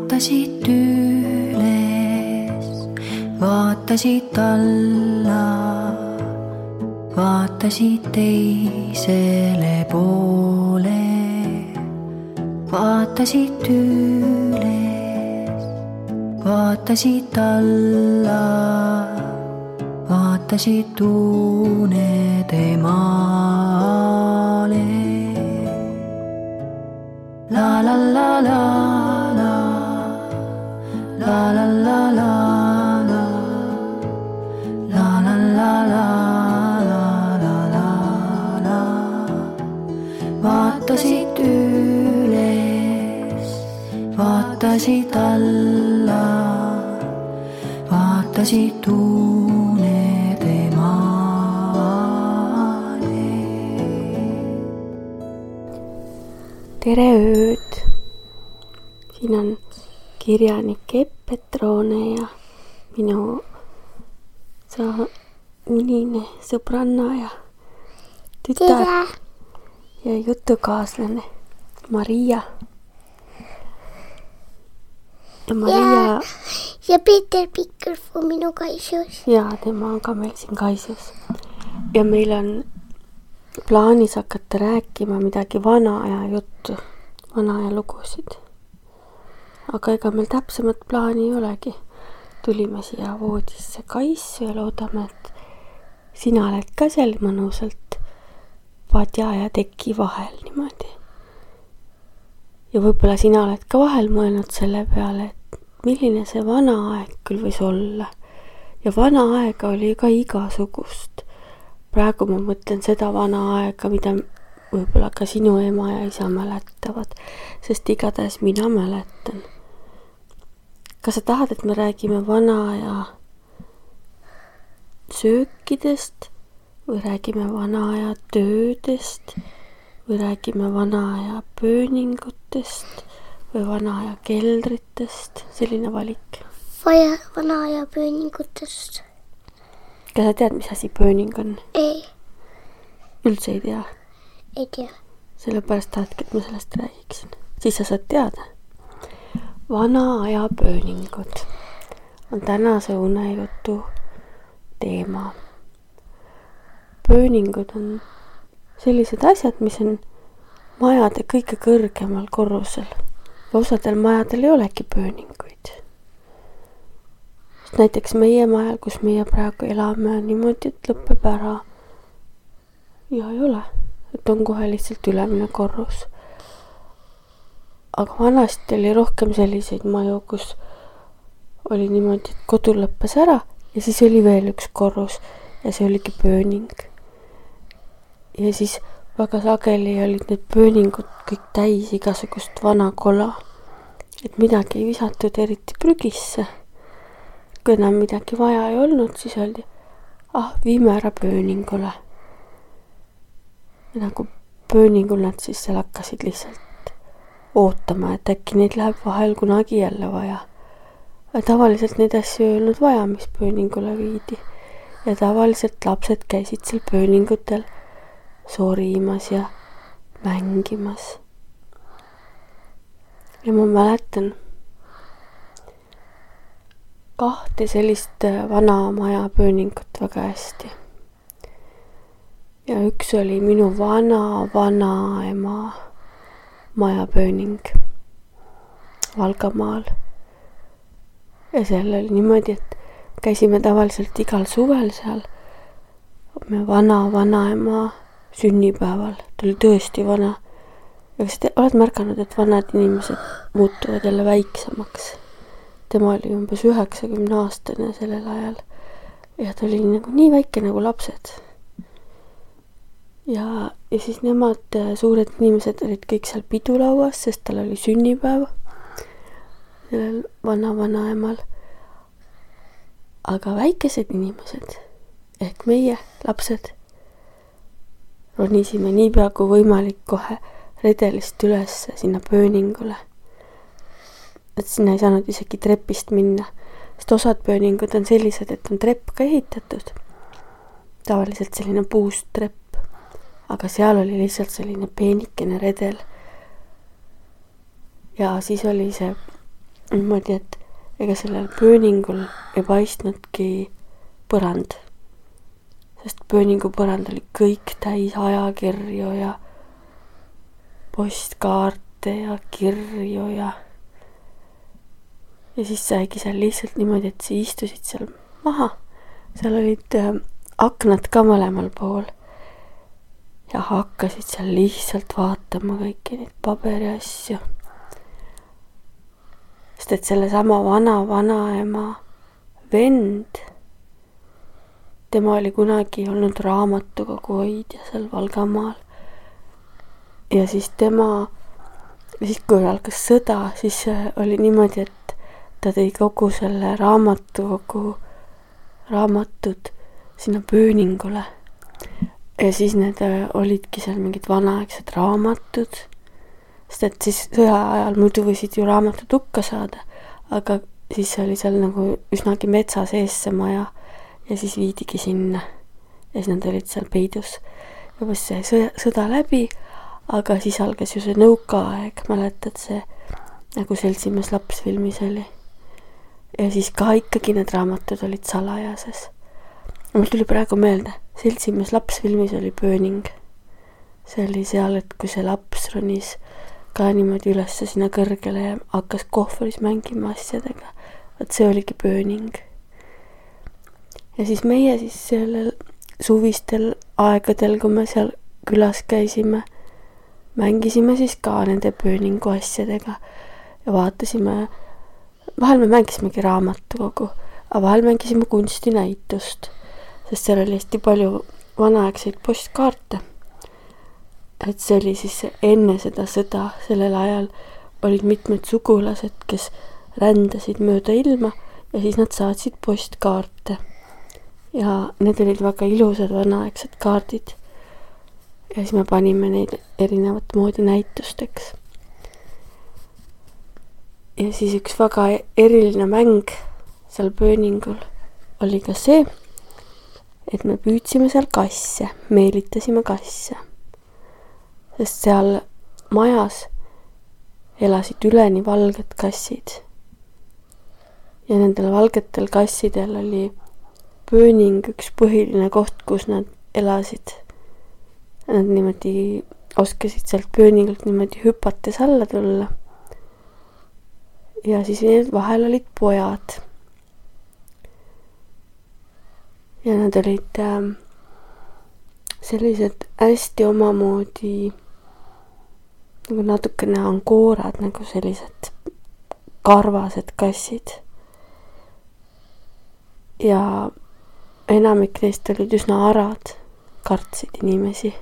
vaatasid üles, vaatasid alla, vaatasid teisele poole, vaatasid üles, vaatasid alla, vaatasid unede vaatasid alla, vaatasid unede maale. tere ööd! siin on kirjanik Epp Petrone ja minu sa unine sõbranna ja tütar ja jutukaaslane Maria. Ja Maria ja Peeter Pikkerpuu minu kaisus. ja tema on ka meil siin kaisus. ja meil on plaanis hakata rääkima midagi vana aja juttu, vana aja lugusid. aga ega meil täpsemat plaani ei olegi. tulime siia voodisse kaisu ja loodame, et sina oled ka seal mõnusalt padja ja teki vahel niimoodi. ja võib-olla sina oled ka vahel mõelnud selle peale, et milline see vana aeg küll võis olla. ja vana aega oli ka igasugust praegu ma mõtlen seda vana aega, mida võib-olla ka sinu ema ja isa mäletavad, sest igatahes mina mäletan. kas sa tahad, et me räägime vana aja söökidest või räägime vana aja töödest või räägime vana aja pööningutest või vana aja keldritest, selline valik. vaja vana aja pööningutest. kas sa tead, mis asi pööning on? ei, üldse ei tea? ei tea. sellepärast tahadki, et ma sellest räägiksin. siis sa saad teada. vana aja pööningud on tänase unejutu teema. pööningud on sellised asjad, mis on majade kõige kõrgemal korrusel. osadel majadel ei olegi pööninguid. näiteks meie majal, kus meie praegu elame, on niimoodi, et lõpeb ära. ja ei ole, et on kohe lihtsalt ülemine korrus. aga vanasti oli rohkem selliseid maju, kus oli niimoodi, et kodu lõppes ära ja siis oli veel üks korrus ja see oligi pööning. ja siis väga sageli olid need pööningud kõik täis igasugust vana kola. et midagi ei visatud eriti prügisse. Kui enam midagi vaja ei olnud, siis öeldi, ah, viime ära pööningule. nagu pööningul nad siis seal hakkasid lihtsalt ootama, et äkki neid läheb vahel kunagi jälle vaja tavaliselt neid asju ei olnud vaja, mis pööningule viidi. ja tavaliselt lapsed käisid seal pööningutel sorimas ja mängimas. ja ma mäletan kahte sellist vana maja pööningut väga hästi. ja üks oli minu vana-vanaema majapööning Valgamaal ja seal oli niimoodi, et käisime tavaliselt igal suvel seal me vana-vanaema sünnipäeval, ta oli tõesti vana. ja kas te oled märganud, et vanad inimesed muutuvad jälle väiksemaks? Tema oli umbes üheksakümne aastane sellel ajal ja ta oli nagu nii väike nagu lapsed. ja, ja siis nemad, suured inimesed olid kõik seal pidulauas, sest tal oli sünnipäev sellel vana-vanaemal. aga väikesed inimesed ehk meie lapsed ronisime niipea kui võimalik kohe redelist ülesse sinna pööningule. Et sinna ei saanud isegi trepist minna, sest osad pööningud on sellised, et on trepp ka ehitatud. tavaliselt selline puust trepp, aga seal oli lihtsalt selline peenikene redel. ja siis oli see niimoodi, et ega sellel pööningul ei paistnudki põrand. sest pööningu põrand oli kõik täis ajakirju ja postkaarte ja kirju ja ja siis saigi seal lihtsalt niimoodi, et sa istusid seal maha, seal olid äh, aknad ka mõlemal pool ja hakkasid seal lihtsalt vaatama kõiki neid paberiasju. sest et sellesama vana-vanaema vend, tema oli kunagi olnud raamatukogu hoidja seal Valgamaal. ja siis tema, siis kui algas sõda, siis äh, oli niimoodi, et ta tõi kogu selle raamatukogu raamatud sinna pööningule ja siis need äh, olidki seal mingid vanaaegsed raamatud, sest et siis sõja ajal muidu võisid ju raamatud hukka saada, aga siis oli seal nagu üsnagi metsa sees see maja ja siis viidigi sinna. ja siis nad olid seal peidus. juba see sõja, sõda läbi, aga siis algas ju see nõukaaeg, mäletad see, nagu Seltsimees laps filmis oli. Ja siis ka ikkagi need raamatud olid salajases mul tuli praegu meelde, seltsimees laps filmis oli pööning. see oli seal, et kui see laps ronis ka niimoodi ülesse sinna kõrgele ja hakkas kohvris mängima asjadega. vot see oligi pööning. ja siis meie siis sellel suvistel aegadel, kui me seal külas käisime, mängisime siis ka nende pööningu asjadega ja vaatasime, vahel me mängisimegi raamatukogu, aga vahel mängisime kunstinäitust sest seal oli hästi palju vanaaegseid postkaarte. et see oli siis enne seda sõda, sellel ajal olid mitmed sugulased, kes rändasid mööda ilma ja siis nad saatsid postkaarte. ja need olid väga ilusad vanaaegsed kaardid. ja siis me panime neid erinevat moodi näitusteks. Ja siis üks väga eriline mäng seal pööningul oli ka see et me püüdsime seal kasse, meelitasime kasse. sest seal majas elasid üleni valged kassid. ja nendel valgetel kassidel oli pööning üks põhiline koht, kus nad elasid. Nad niimoodi oskasid sealt pööningult niimoodi hüpates alla tulla. Ja siis vahel olid pojad ja nad olid äh, sellised hästi omamoodi nagu natukene angoorad, nagu sellised karvased kassid. ja enamik neist olid üsna arad, kartsid inimesi.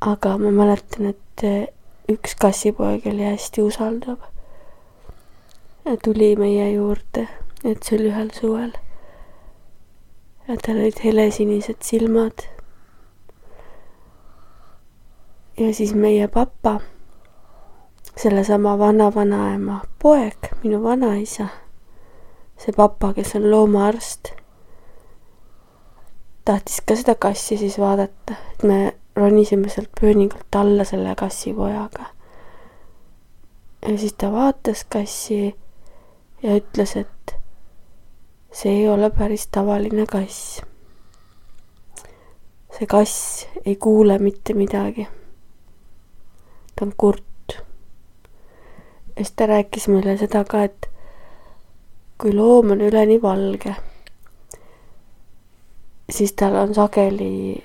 aga ma mäletan, et äh, üks kassipoeg oli hästi usaldav. Tuli meie juurde, et see oli ühel suvel ja tal olid helesinised silmad. ja siis meie papa, sellesama vana-vanaema poeg, minu vanaisa, see papa, kes on loomaarst, tahtis ka seda kassi siis vaadata, et me ronisime sealt pööningult alla selle kassipojaga. ja siis ta vaatas kassi ja ütles, et see ei ole päris tavaline kass. see kass ei kuule mitte midagi. ta on kurt. ja siis ta rääkis meile seda ka, et kui loom on üleni valge, siis tal on sageli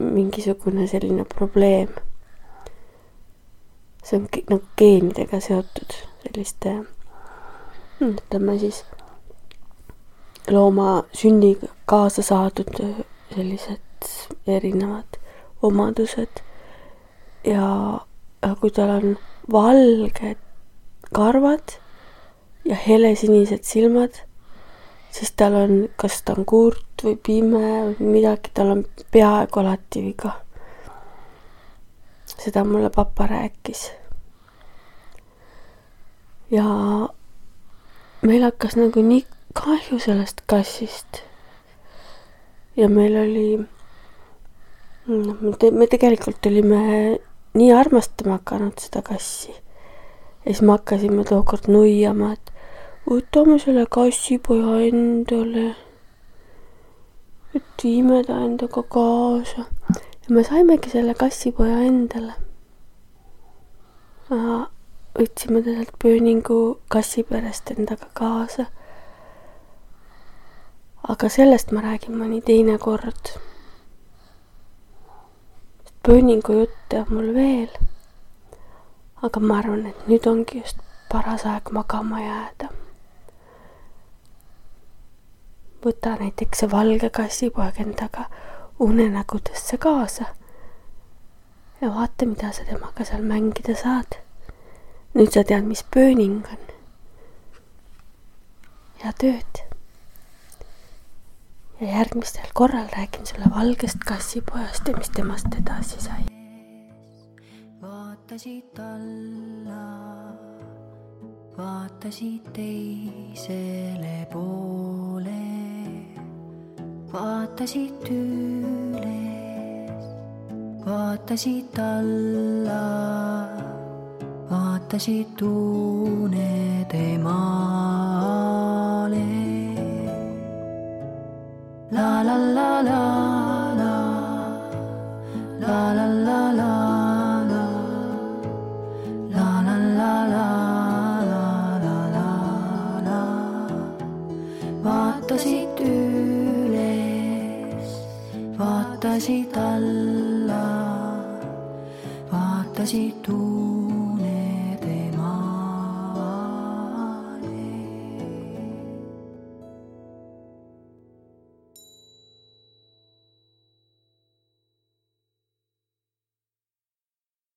mingisugune selline probleem. see on nagu geenidega seotud selliste, ütleme siis looma sünniga kaasa saadud sellised erinevad omadused ja, ja kui tal on valged karvad ja helesinised silmad, siis tal on, kas ta on kurt või pime või midagi, tal on peaaegu alati viga. seda mulle papa rääkis. ja meil hakkas nagu nii kahju sellest kassist. ja meil oli, noh, me te-, me tegelikult olime nii armastama hakanud seda kassi, ja siis me hakkasime tookord nuiama, et võtame selle kassipoja endale. et viime ta endaga kaasa. ja me saimegi selle kassipoja endale. Võtsime ta sealt pööningu kassiperest endaga kaasa. aga sellest ma räägin mõni teine kord. pööningu jutte on mul veel aga ma arvan, et nüüd ongi just paras aeg magama jääda. võta näiteks see valge kassipoeg endaga unenägudesse kaasa ja vaata, mida sa temaga seal mängida saad. Nüüd sa tead, mis pööning on. head ööd. ja järgmistel korral räägin sulle valgest kassipojast ja mis temast edasi sai. Vaatasid alla, vaatasid teisele poole, vaatasid üles, vaatasid alla, vaatasid unede maale. la la la la la, la la la la. vaatasid üles, vaatasid alla, vaatasid tuua.